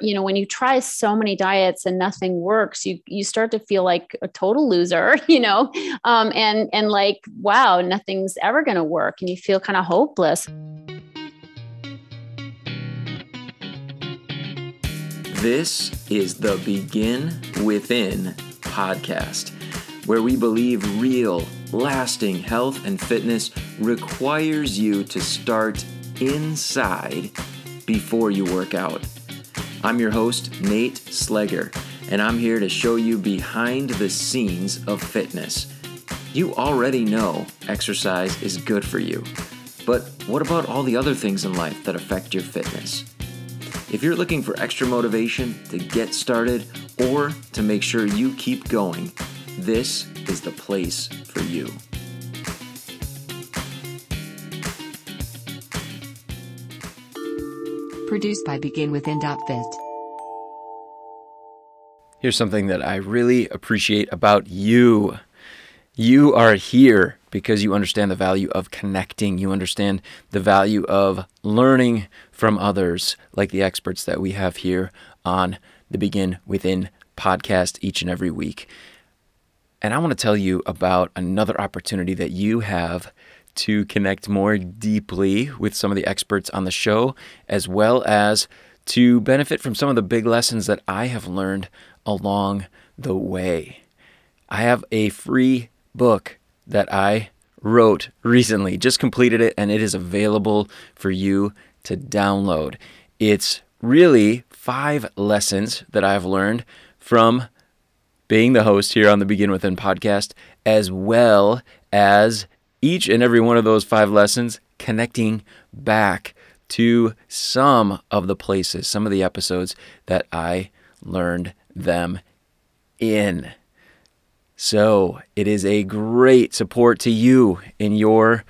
you know when you try so many diets and nothing works you you start to feel like a total loser you know? Um, and and like wow nothing's ever going to work and you feel kind of hopeless. This is the begin within podcast where we believe real lasting health and fitness requires you to start inside before you work out I'm your host, Nate Slegger, and I'm here to show you behind the scenes of fitness. You already know exercise is good for you, but what about all the other things in life that affect your fitness? If you're looking for extra motivation to get started or to make sure you keep going, this is the place for you. Produced by BeginWithin.fit. Here's something that I really appreciate about you. You are here because you understand the value of connecting. You understand the value of learning from others, like the experts that we have here on the Begin Within podcast each and every week. And I want to tell you about another opportunity that you have to connect more deeply with some of the experts on the show, as well as to benefit from some of the big lessons that I have learned along the way. I have a free book that I wrote recently, just completed it, and it is available for you to download. It's really five lessons that I've learned from being the host here on the Begin Within podcast, as well as each and every one of those five lessons connecting back to some of the places, some of the episodes that I learned them in. So it is a great support to you in your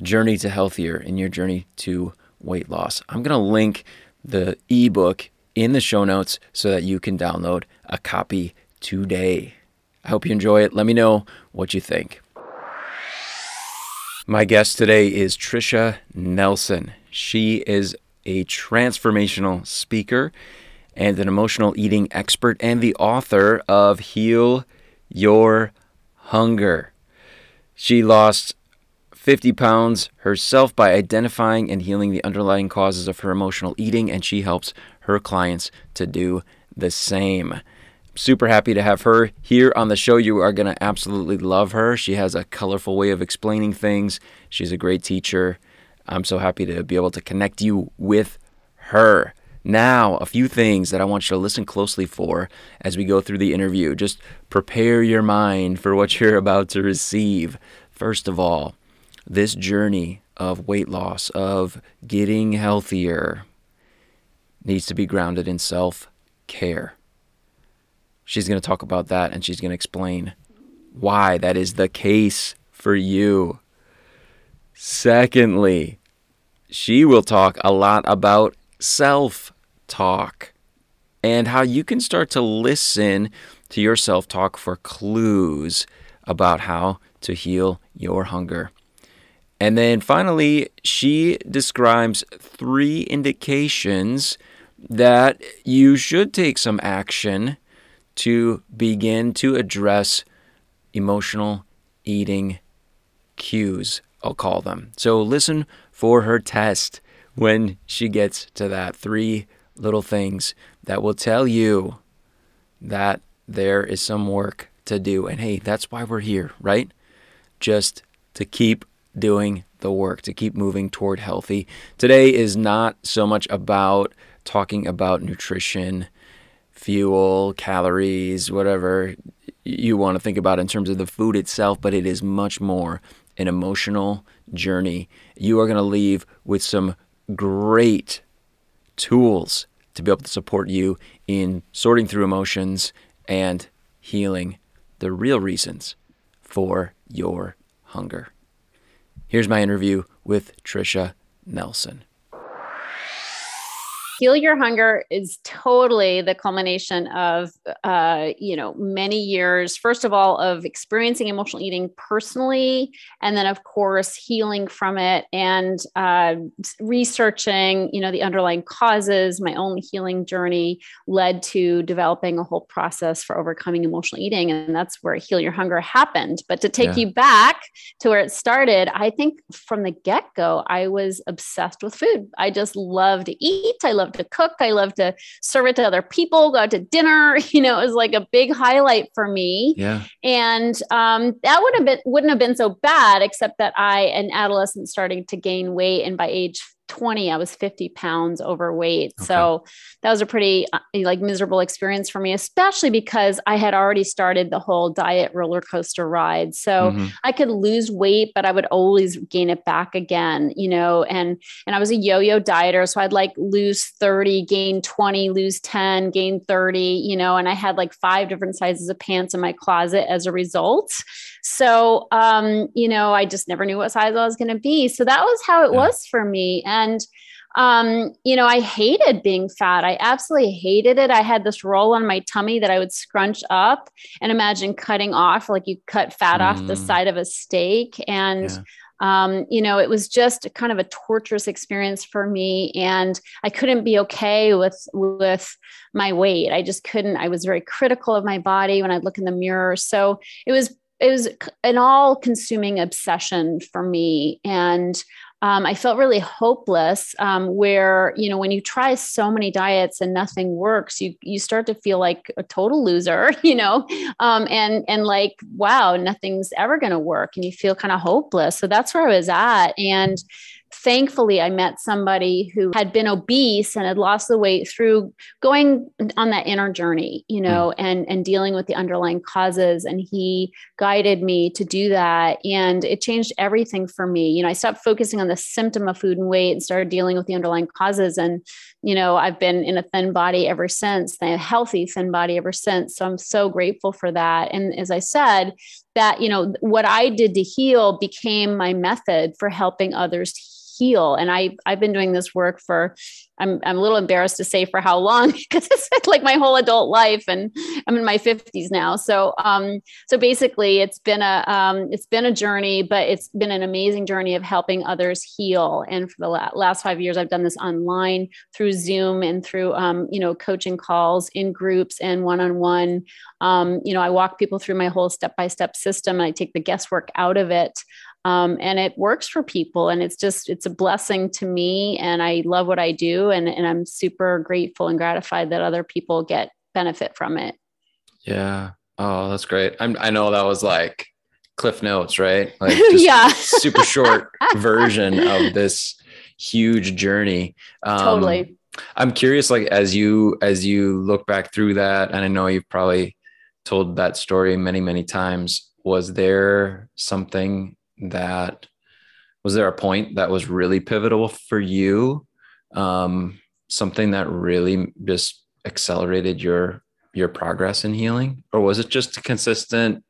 journey to healthier, in your journey to weight loss. I'm going to link the ebook in the show notes so that you can download a copy today. I hope you enjoy it. Let me know what you think. My guest today is Tricia Nelson. She is a transformational speaker and an emotional eating expert and the author of Heal Your Hunger. She lost 50 pounds herself by identifying and healing the underlying causes of her emotional eating, and she helps her clients to do the same super happy to have her here on the show. You are going to absolutely love her. She has a colorful way of explaining things. She's a great teacher. I'm so happy to be able to connect you with her. Now, a few things that I want you to listen closely for as we go through the interview. Just prepare your mind for what you're about to receive. First of all, this journey of weight loss, of getting healthier, needs to be grounded in self care. She's going to talk about that and she's going to explain why that is the case for you. Secondly, she will talk a lot about self talk and how you can start to listen to your self talk for clues about how to heal your hunger. And then finally, she describes three indications that you should take some action to begin to address emotional eating cues, I'll call them. So listen for her test when she gets to that. Three little things that will tell you that there is some work to do. And hey, that's why we're here, right? Just to keep doing the work, to keep moving toward healthy. Today is not so much about talking about nutrition fuel, calories, whatever you want to think about in terms of the food itself, but it is much more an emotional journey. You are going to leave with some great tools to be able to support you in sorting through emotions and healing the real reasons for your hunger. Here's my interview with Tricia Nelson. Heal Your Hunger is totally the culmination of, uh, you know, many years, first of all, of experiencing emotional eating personally, and then, of course, healing from it and uh, researching, you know, the underlying causes. My own healing journey led to developing a whole process for overcoming emotional eating. And that's where Heal Your Hunger happened. But to take yeah. you back to where it started, I think from the get go, I was obsessed with food. I just love to eat. I love to cook. I love to serve it to other people, go out to dinner. You know, it was like a big highlight for me. Yeah. And um, that would have been wouldn't have been so bad, except that I, an adolescent, starting to gain weight, and by age 20 i was 50 pounds overweight okay. so that was a pretty uh, like miserable experience for me especially because i had already started the whole diet roller coaster ride so mm-hmm. i could lose weight but i would always gain it back again you know and and i was a yo-yo dieter so i'd like lose 30 gain 20 lose 10 gain 30 you know and i had like five different sizes of pants in my closet as a result so um you know i just never knew what size i was going to be so that was how it yeah. was for me and um, you know, I hated being fat. I absolutely hated it. I had this roll on my tummy that I would scrunch up and imagine cutting off, like you cut fat mm. off the mm. side of a steak. And yeah. Um, you know, it was just kind of a torturous experience for me, and I couldn't be okay with with my weight. I just couldn't. I was very critical of my body when I'd look in the mirror. So it was it was an all consuming obsession for me, and um, I felt really hopeless. Um, where you know, when you try so many diets and nothing works, you you start to feel like a total loser, you know, um, and and like wow, nothing's ever going to work, and you feel kind of hopeless. So that's where I was at, and thankfully i met somebody who had been obese and had lost the weight through going on that inner journey you know mm. and and dealing with the underlying causes. And he guided me to do that. And it changed everything for me. You know i stopped focusing on the symptom of food and weight and started dealing with the underlying causes. And you know i've been in a thin body ever since a healthy thin body ever since. So i'm so grateful for that. And as i said that you know what i did to heal became my method for helping others heal. And I I've been doing this work for I'm I'm a little embarrassed to say for how long because it's like my whole adult life and I'm in my 50s now. So um so basically it's been a um it's been a journey, but it's been an amazing journey of helping others heal. And for the last 5 years I've done this online through Zoom and through um you know coaching calls in groups and one-on-one. Um you know I walk people through my whole step-by-step system and I take the guesswork out of it um, and it works for people and it's just it's a blessing to me and i love what i do and, and i'm super grateful and gratified that other people get benefit from it. Yeah. Oh that's great. I'm, i know that was like cliff notes right? Like yeah. super short version of this huge journey. Um, totally. I'm curious like as you as you look back through that and i know you've probably told that story many many times was there something that was there a point that was really pivotal for you um, something that really just accelerated your your progress in healing or was it just consistent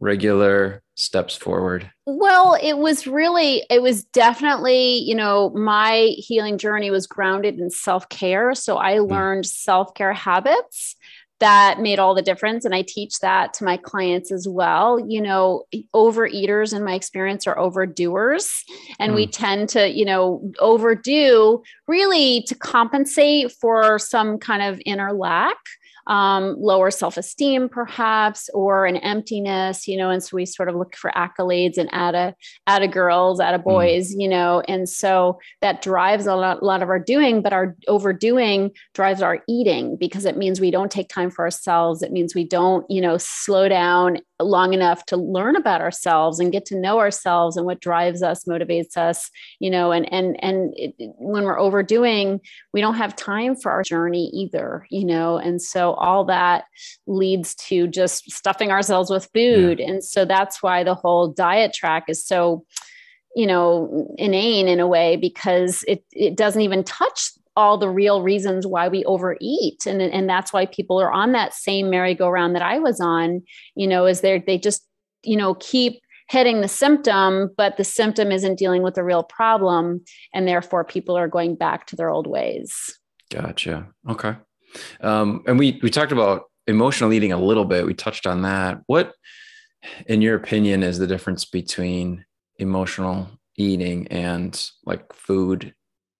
regular steps forward well it was really it was definitely you know my healing journey was grounded in self-care so i hmm. learned mm. self-care habits that made all the difference. And I teach that to my clients as well. You know, overeaters in my experience are overdoers. And mm. we tend to, you know, overdo really to compensate for some kind of inner lack um, lower self esteem, perhaps, or an emptiness, you know. And so we sort of look for accolades and at a, at a girls, at a mm. boys, mm. you know. And so that drives a lot, a lot of our doing, but our overdoing drives our eating because it means we don't take time for ourselves. It means we don't, you know, slow down long enough to learn about ourselves and get to know ourselves and what drives us motivates us you know and and and it, when we're overdoing we don't have time for our journey either you know and so all that leads to just stuffing ourselves with food yeah. and so that's why the whole diet track is so you know inane in a way because it it doesn't even touch all the real reasons why we overeat and and that's why people are on that same merry-go-round that I was on you know is they they just you know keep hitting the symptom but the symptom isn't dealing with the real problem and therefore people are going back to their old ways Gotcha. Okay. Um, and we we talked about emotional eating a little bit. We touched on that. What, in your opinion, is the difference between emotional eating and like food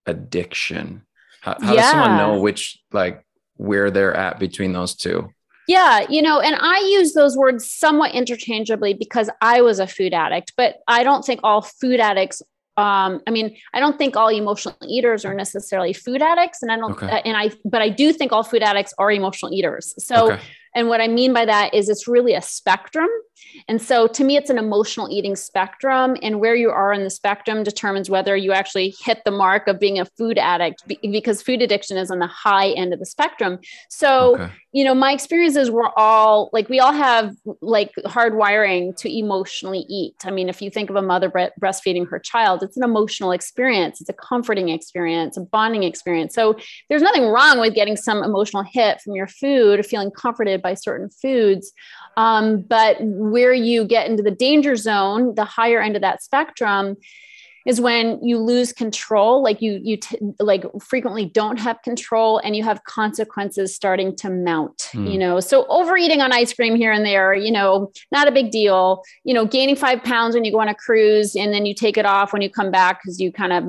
addiction? How, how yeah. does someone know which like where they're at between those two? Yeah, you know, and I use those words somewhat interchangeably because I was a food addict, but I don't think all food addicts um i mean i don't think all emotional eaters are necessarily food addicts and i don't okay. uh, and i but i do think all food addicts are emotional eaters so okay. And what i mean by that is it's really a spectrum and so to me, it's an emotional eating spectrum. And where you are in the spectrum determines whether you actually hit the mark of being a food addict because food addiction is on the high end of the spectrum. So, okay. you know, my experiences were all like we all have like hardwiring to emotionally eat. I mean, if you think of a mother breastfeeding her child, it's an emotional experience, it's a comforting experience, a bonding experience. So there's nothing wrong with getting some emotional hit from your food or feeling comforted by certain foods. Um, but where you get into the danger zone, the higher end of that spectrum, is when you lose control like you you t- like frequently don't have control and you have consequences starting to mount mm. you know? So overeating on ice cream here and there you know not a big deal. You know gaining five pounds when you go on a cruise and then you take it off when you come back because you kind of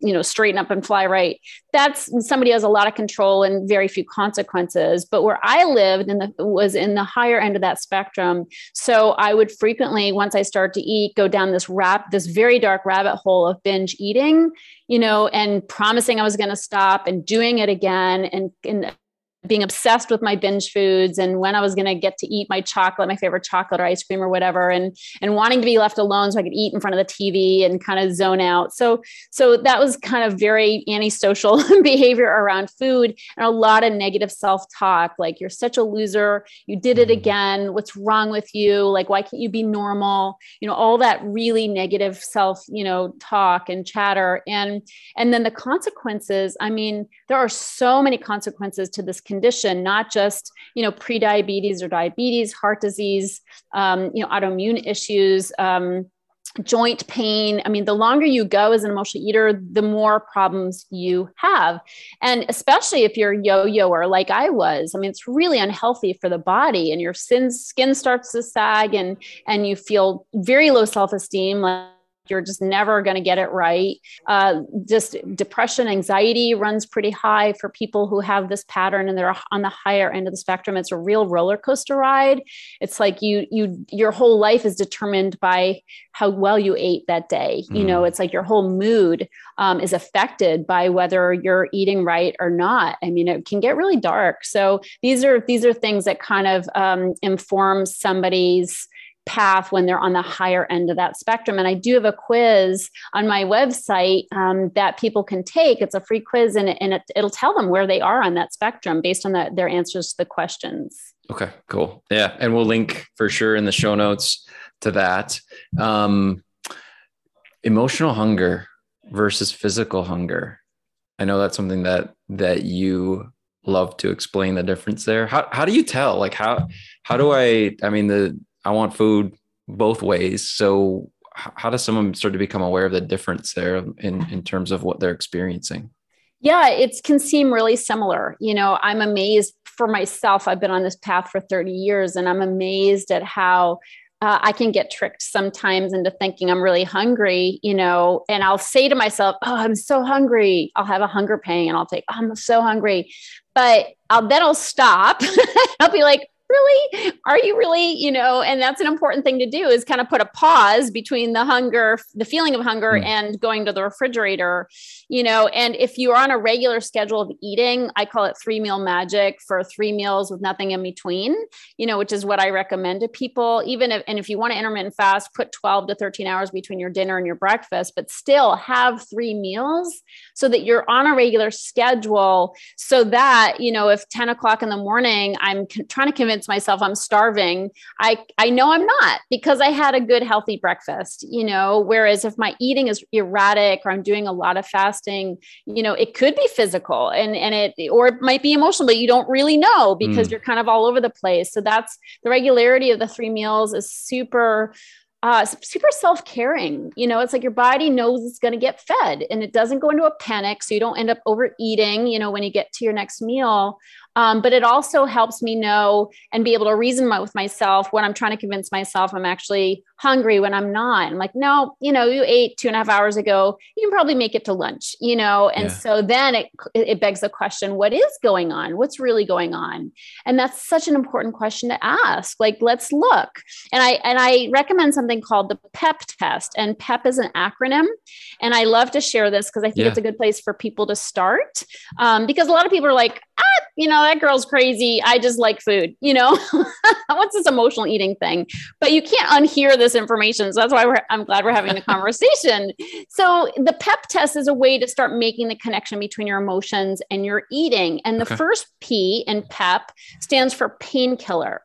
you know straighten up and fly right. That's somebody has a lot of control and very few consequences. But where i lived in the was in the higher end of that spectrum. So i would frequently once i start to eat go down this rap this very dark rabbit hole of binge eating, you know, and promising I was going to stop and doing it again and, and being obsessed with my binge foods and when I was going to get to eat my chocolate, my favorite chocolate or ice cream or whatever, and and wanting to be left alone so I could eat in front of the TV and kind of zone out. So so that was kind of very antisocial behavior around food and a lot of negative self talk, like you're such a loser, you did it mm-hmm. again, what's wrong with you? Like why can't you be normal? You know all that really negative self you know talk and chatter and and then the consequences. I mean there are so many consequences to this condition, not just you know pre-diabetes or diabetes, heart disease, um, you know autoimmune issues. Um, joint pain. I mean, the longer you go as an emotional eater, the more problems you have. And especially if you're yo-yoer like I was, I mean, it's really unhealthy for the body and your skin, skin starts to sag and, and you feel very low self-esteem. Like you're just never going to get it right. Uh, just depression, anxiety runs pretty high for people who have this pattern and they're on the higher end of the spectrum. It's a real roller coaster ride. It's like you, you, your whole life is determined by how well you ate that day. Mm. You know, mm. it's like your whole mood um, is affected by whether you're eating right or not. I mean, it can get really dark. So these are these are things that kind of um, inform somebody's path when they're on the higher end of that spectrum. And I do have a quiz on my website um, that people can take. It's a free quiz and, and it, will tell them where they are on that spectrum based on the, their answers to the questions. Okay, cool. Yeah. And we'll link for sure in the show notes to that. Um, emotional hunger versus physical hunger. I know that's something that that you love to explain the difference there. How how do you tell? Like how how do I I mean the I want food both ways. So how does someone start to become aware of the difference there in, in terms of what they're experiencing? Yeah, it can seem really similar. You know, I'm amazed for myself. I've been on this path for 30 years and I'm amazed at how uh, I can get tricked sometimes into thinking I'm really hungry, you know, and I'll say to myself, Oh, I'm so hungry. I'll have a hunger pang and I'll think, oh, I'm so hungry. But I'll then I'll stop. I'll be like, really are you really you know and that's an important thing to do is kind of put a pause between the hunger the feeling of hunger mm. and going to the refrigerator you know and if you're on a regular schedule of eating i call it three meal magic for three meals with nothing in between you know which is what i recommend to people even if and if you want to intermittent fast put 12 to 13 hours between your dinner and your breakfast but still have three meals so that you're on a regular schedule so that you know if 10 o'clock in the morning i'm trying to convince convince myself I'm starving, I I know I'm not because I had a good healthy breakfast, you know, whereas if my eating is erratic or I'm doing a lot of fasting, you know, it could be physical and and it or it might be emotional but you don't really know because mm. you're kind of all over the place. So that's the regularity of the three meals is super uh, super self-caring. You know, it's like your body knows it's going to get fed and it doesn't go into a panic. So you don't end up overeating, you know, when you get to your next meal. Um, but it also helps me know and be able to reason with myself when I'm trying to convince myself I'm actually hungry when I'm not. I'm like, no, you know, you ate two and a half hours ago. You can probably make it to lunch, you know? And yeah. so then it, it begs the question, what is going on? What's really going on? And that's such an important question to ask. Like, let's look. And I, and I recommend something called the PEP test and PEP is an acronym. And I love to share this because I think yeah. it's a good place for people to start. Um, because a lot of people are like, you know, that girl's crazy. I just like food, you know, what's this emotional eating thing? But you can't unhear this information. So that's why I'm glad we're having the conversation. so the PEP test is a way to start making the connection between your emotions and your eating. And the okay. first P in PEP stands for painkiller.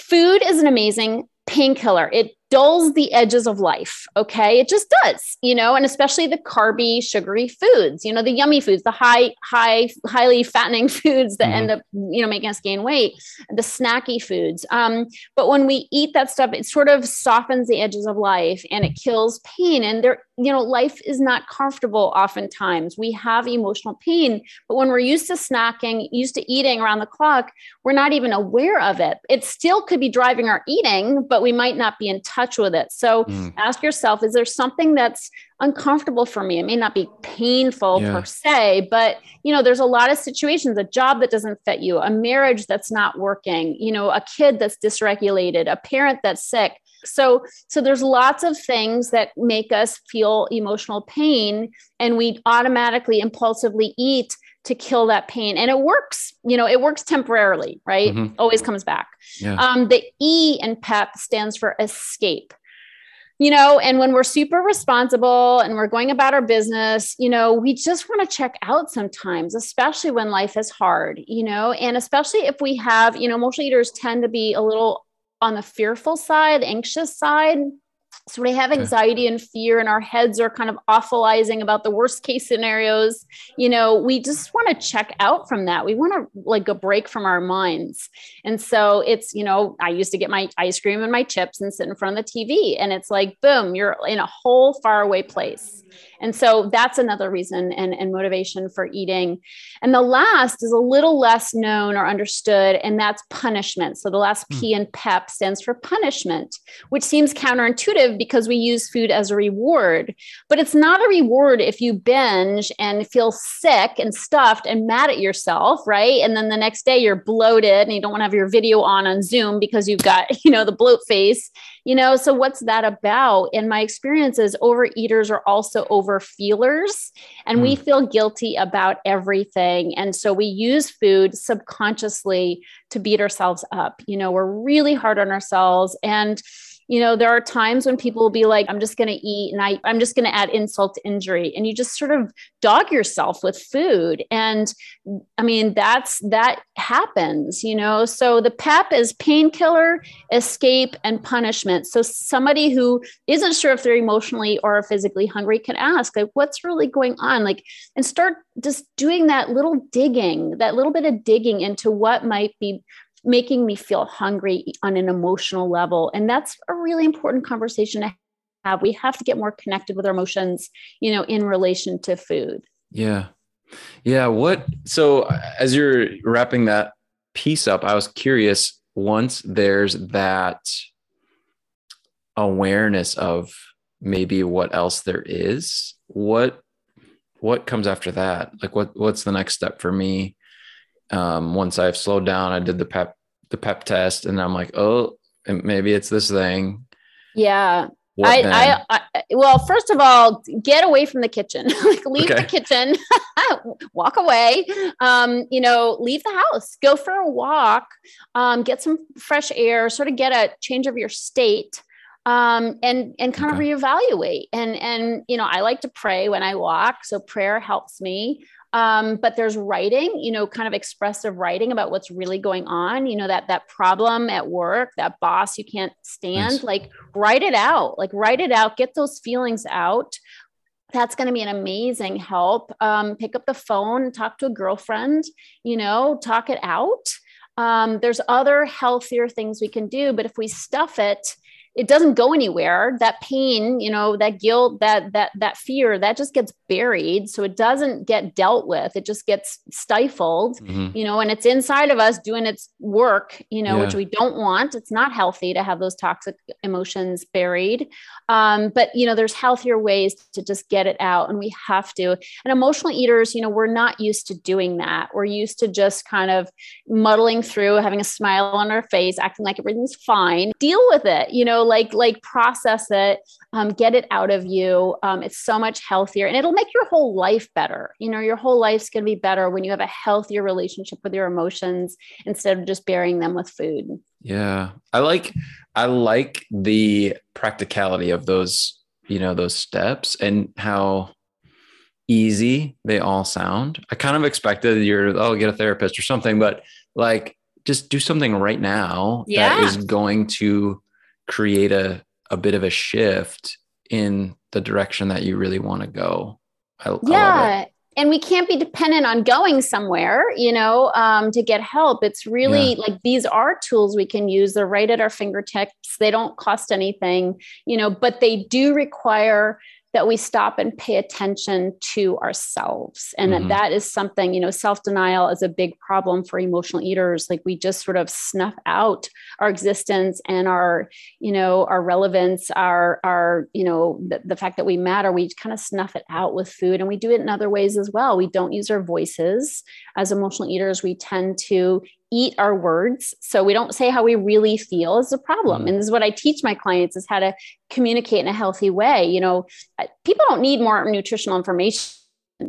Food is an amazing painkiller. It dulls the edges of life. Okay. It just does, you know, and especially the carby, sugary foods, you know, the yummy foods, the high, high, highly fattening foods that mm-hmm. end up, you know, making us gain weight, the snacky foods. Um, but when we eat that stuff, it sort of softens the edges of life and it kills pain. And there, you know, life is not comfortable oftentimes. We have emotional pain, but when we're used to snacking, used to eating around the clock, we're not even aware of it. It still could be driving our eating, but we might not be in touch touch with it. So mm. ask yourself, is there something that's uncomfortable for me? It may not be painful yeah. per se, but you know, there's a lot of situations, a job that doesn't fit you, a marriage that's not working, you know, a kid that's dysregulated, a parent that's sick. So so there's lots of things that make us feel emotional pain and we automatically impulsively eat to kill that pain. And it works you know it works temporarily right? Mm-hmm. always comes back. Yeah. um, the e in pep stands for escape. You know and when we're super responsible and we're going about our business you know we just want to check out sometimes especially when life is hard you know? And especially if we have you know emotional eaters tend to be a little on the fearful side anxious side so we have anxiety and fear and our heads are kind of awfulizing about the worst case scenarios you know we just want to check out from that we want to like a break from our minds and so it's you know i used to get my ice cream and my chips and sit in front of the tv and it's like boom you're in a whole far away place and so that's another reason and, and motivation for eating. And the last is a little less known or understood, and that's punishment. So the last hmm. P in PEP stands for punishment, which seems counterintuitive because we use food as a reward. But it's not a reward if you binge and feel sick and stuffed and mad at yourself, right? And then the next day you're bloated and you don't want to have your video on on Zoom because you've got, you know, the bloat face you know so what's that about in my experience is overeaters are also over feelers and mm. we hmm. feel guilty about everything and so we use food subconsciously to beat ourselves up you know we're really hard on ourselves and you know there are times when people will be like i'm just going to eat and I, i'm just going to add insult to injury. And you just sort of dog yourself with food. And i mean that's that happens you know? So the pep is painkiller escape and punishment. So somebody who isn't sure if they're emotionally or physically hungry can ask like what's really going on? Like and start just doing that little digging that little bit of digging into what might be making me feel hungry on an emotional level. And that's a really important conversation to have. We have to get more connected with our emotions, you know, in relation to food. Yeah. Yeah. What, so uh, as you're wrapping that piece up, I was curious once there's that awareness of maybe what else there is, what, what comes after that? Like what, what's the next step for me? Um, once I've slowed down, I did the pep the pep test, and I'm like, oh, maybe it's this thing. Yeah. I, I, I, well, first of all, get away from the kitchen. like leave okay. the kitchen, walk away. Um, you know, leave the house, go for a walk, um, get some fresh air, sort of get a change of your state um, and and kind okay. of reevaluate. And and you know, I like to pray when I walk, so prayer helps me. Um, but there's writing, you know, kind of expressive writing about what's really going on. You know, that that problem at work, that boss you can't stand, nice. like write it out, like write it out, get those feelings out. That's going to be an amazing help. Um, pick up the phone, talk to a girlfriend, you know, talk it out. Um, there's other healthier things we can do, but if we stuff it, it doesn't go anywhere. That pain you know that guilt that that that fear that just gets buried. So it doesn't get dealt with. It just gets stifled mm-hmm. you know and it's inside of us doing its work you know yeah. which we don't want. It's not healthy to have those toxic emotions buried. Um, but you know there's healthier ways to just get it out and we have to. And emotional eaters you know we're not used to doing that. We're used to just kind of muddling through having a smile on our face acting like everything's fine. Deal with it you know know like like process it um, get it out of you. Um, it's so much healthier and it'll make your whole life better. You know your whole life's going to be better when you have a healthier relationship with your emotions instead of just burying them with food. Yeah. I like i like the practicality of those you know those steps and how easy they all sound. I kind of expected you're oh get a therapist or something but like just do something right now yeah. that is going to create a, a bit of a shift in the direction that you really want to go. I, yeah. I and we can't be dependent on going somewhere, you know, um, to get help. It's really yeah. like these are tools we can use. They're right at our fingertips. They don't cost anything, you know, but they do require that we stop and pay attention to ourselves. And mm-hmm. that is something you know self-denial is a big problem for emotional eaters. Like we just sort of snuff out our existence and our you know our relevance our our you know the, the fact that we matter. We kind of snuff it out with food and we do it in other ways as well. We don't use our voices. As emotional eaters we tend to eat our words so we don't say how we really feel is a problem mm. and this is what i teach my clients is how to communicate in a healthy way you know people don't need more nutritional information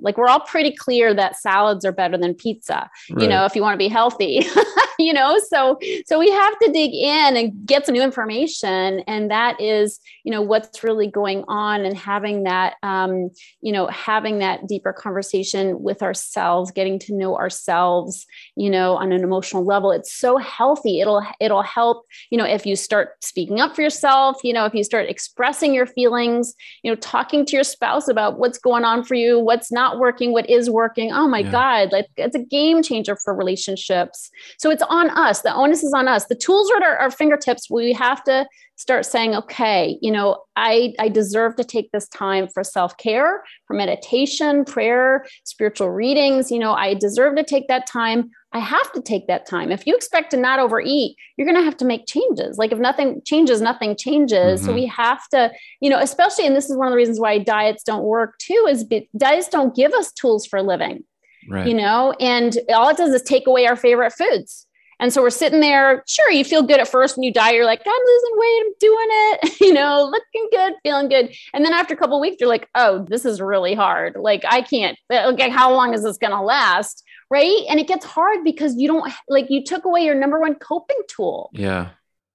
like we're all pretty clear that salads are better than pizza right. you know if you want to be healthy you know? So so we have to dig in and get some new information and that is you know what's really going on and having that um, you know having that deeper conversation with ourselves getting to know ourselves you know on an emotional level. It's so healthy. It'll it'll help you know if you start speaking up for yourself you know if you start expressing your feelings you know talking to your spouse about what's going on for you what's not working what is working oh my yeah. god like it's a game changer for relationships so it's on us. The onus is on us. The tools are at our, our fingertips. We have to start saying, okay, you know, I, I deserve to take this time for self care, for meditation, prayer, spiritual readings. You know, I deserve to take that time. I have to take that time. If you expect to not overeat, you're going to have to make changes. Like if nothing changes, nothing changes. Mm-hmm. So we have to, you know, especially, and this is one of the reasons why diets don't work too, is be, diets don't give us tools for living. Right. You know, and all it does is take away our favorite foods. And so we're sitting there. Sure, you feel good at first when you diet. You're like, I'm losing weight. I'm doing it. You know, looking good, feeling good. And then after a couple weeks, you're like, oh, this is really hard. Like I can't. Okay, how long is this going to last? Right? And it gets hard because you don't like you took away your number one coping tool. Yeah.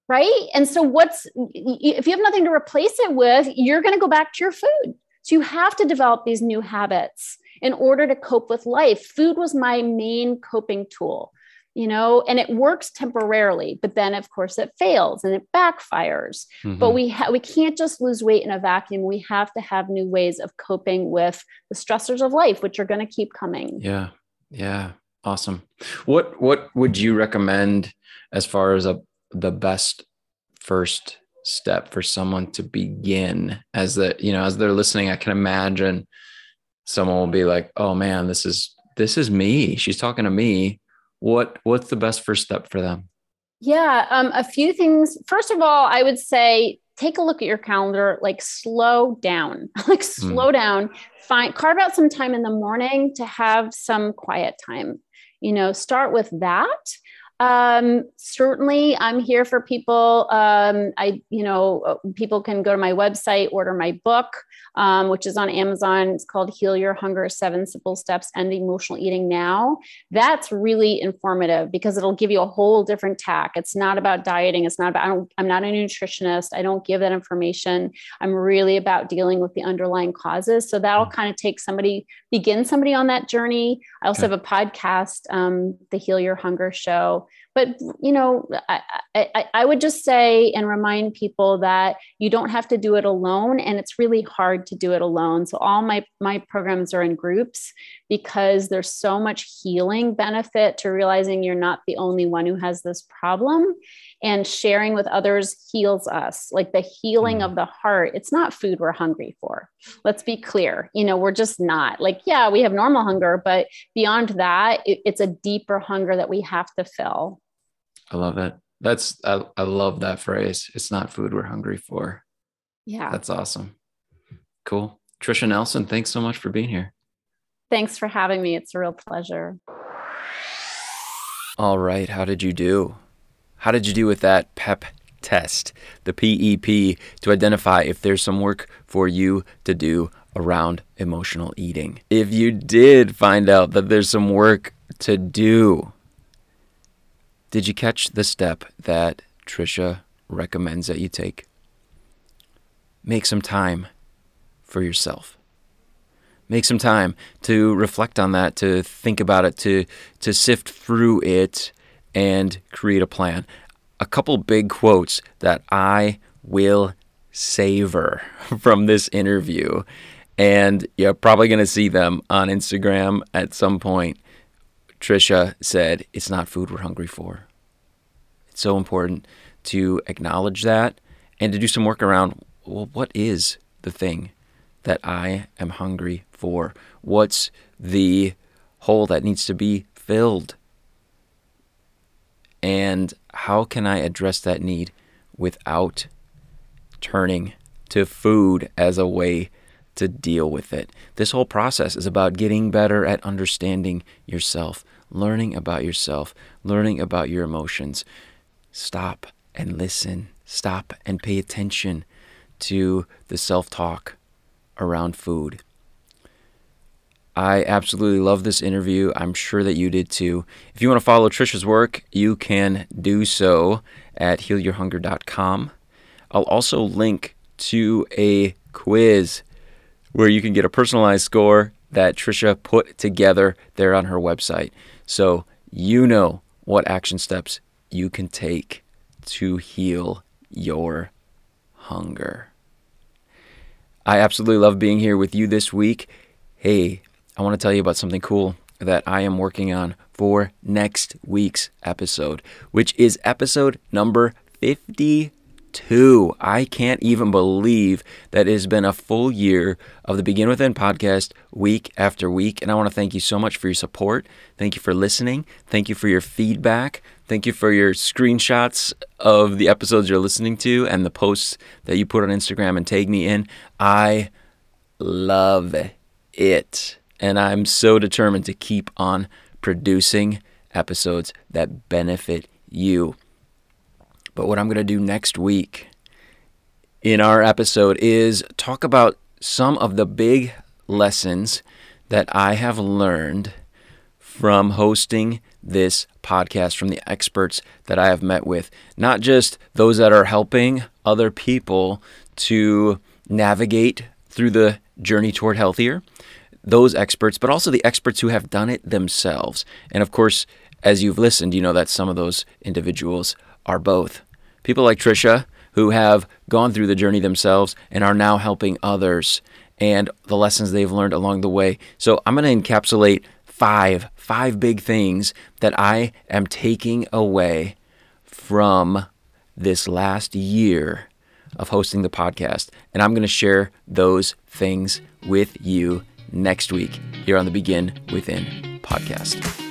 Right. And so what's if you have nothing to replace it with, you're going to go back to your food. So you have to develop these new habits in order to cope with life. Food was my main coping tool you know and it works temporarily but then of course it fails and it backfires mm-hmm. but we ha- we can't just lose weight in a vacuum we have to have new ways of coping with the stressors of life which are going to keep coming yeah yeah awesome. What what would you recommend as far as a the best first step for someone to begin? As the you know as they're listening i can imagine someone will be like oh man this is this is me. She's talking to me. What what's the best first step for them? Yeah um, a few things. First of all i would say take a look at your calendar like slow down like hmm. slow mm. down find carve out some time in the morning to have some quiet time you know start with that um, certainly, I'm here for people. Um, I, you know, uh, people can go to my website, order my book, um, which is on Amazon. It's called Heal Your Hunger Seven Simple Steps End Emotional Eating Now. That's really informative because it'll give you a whole different tack. It's not about dieting. It's not about, I don't, I'm not a nutritionist. I don't give that information. I'm really about dealing with the underlying causes. So that'll mm. kind of take somebody, begin somebody on that journey. I also okay. have a podcast, um, the Heal Your Hunger Show But you know, I, I, I would just say and remind people that you don't have to do it alone, and it's really hard to do it alone. So all my my programs are in groups because there's so much healing benefit to realizing you're not the only one who has this problem and sharing with others heals us. Like the healing mm. of the heart it's not food we're hungry for. Let's be clear you know we're just not. Like yeah we have normal hunger but beyond that it, it's a deeper hunger that we have to fill. I love it that's I, I love that phrase. It's not food we're hungry for. Yeah. That's awesome. Cool. Tricia nelson thanks so much for being here. Thanks for having me. It's a real pleasure. All right. How did you do how did you do with that PEP test, the PEP, to identify if there's some work for you to do around emotional eating? If you did find out that there's some work to do, did you catch the step that Tricia recommends that you take? Make some time for yourself. Make some time to reflect on that, to think about it, to to sift through it and create a plan. A couple big quotes that I will savor from this interview. And you're probably going to see them on Instagram at some point. Tricia said, It's not food we're hungry for. It's so important to acknowledge that and to do some work around well, what is the thing that I am hungry for? What's the hole that needs to be filled? And how can I address that need without turning to food as a way to deal with it? This whole process is about getting better at understanding yourself, learning about yourself, learning about your emotions. Stop and listen. Stop and pay attention to the self talk around food. I absolutely love this interview. I'm sure that you did too. If you want to follow Tricia's work, you can do so at healyourhunger.com. I'll also link to a quiz where you can get a personalized score that Tricia put together there on her website. So you know what action steps you can take to heal your hunger. I absolutely love being here with you this week. Hey, I want to tell you about something cool that I am working on for next week's episode, which is episode number 52. I can't even believe that it has been a full year of the Begin Within podcast week after week. And I want to thank you so much for your support. Thank you for listening. Thank you for your feedback. Thank you for your screenshots of the episodes you're listening to and the posts that you put on Instagram and tag me in. I love it. And I'm so determined to keep on producing episodes that benefit you. But what I'm going to do next week in our episode is talk about some of the big lessons that I have learned from hosting this podcast from the experts that I have met with, not just those that are helping other people to navigate through the journey toward healthier, those experts, but also the experts who have done it themselves. And of course, as you've listened, you know that some of those individuals are both. People like Tricia, who have gone through the journey themselves and are now helping others and the lessons they've learned along the way. So I'm going to encapsulate five, five big things that I am taking away from this last year of hosting the podcast. And I'm going to share those things with you next week here on the Begin Within podcast.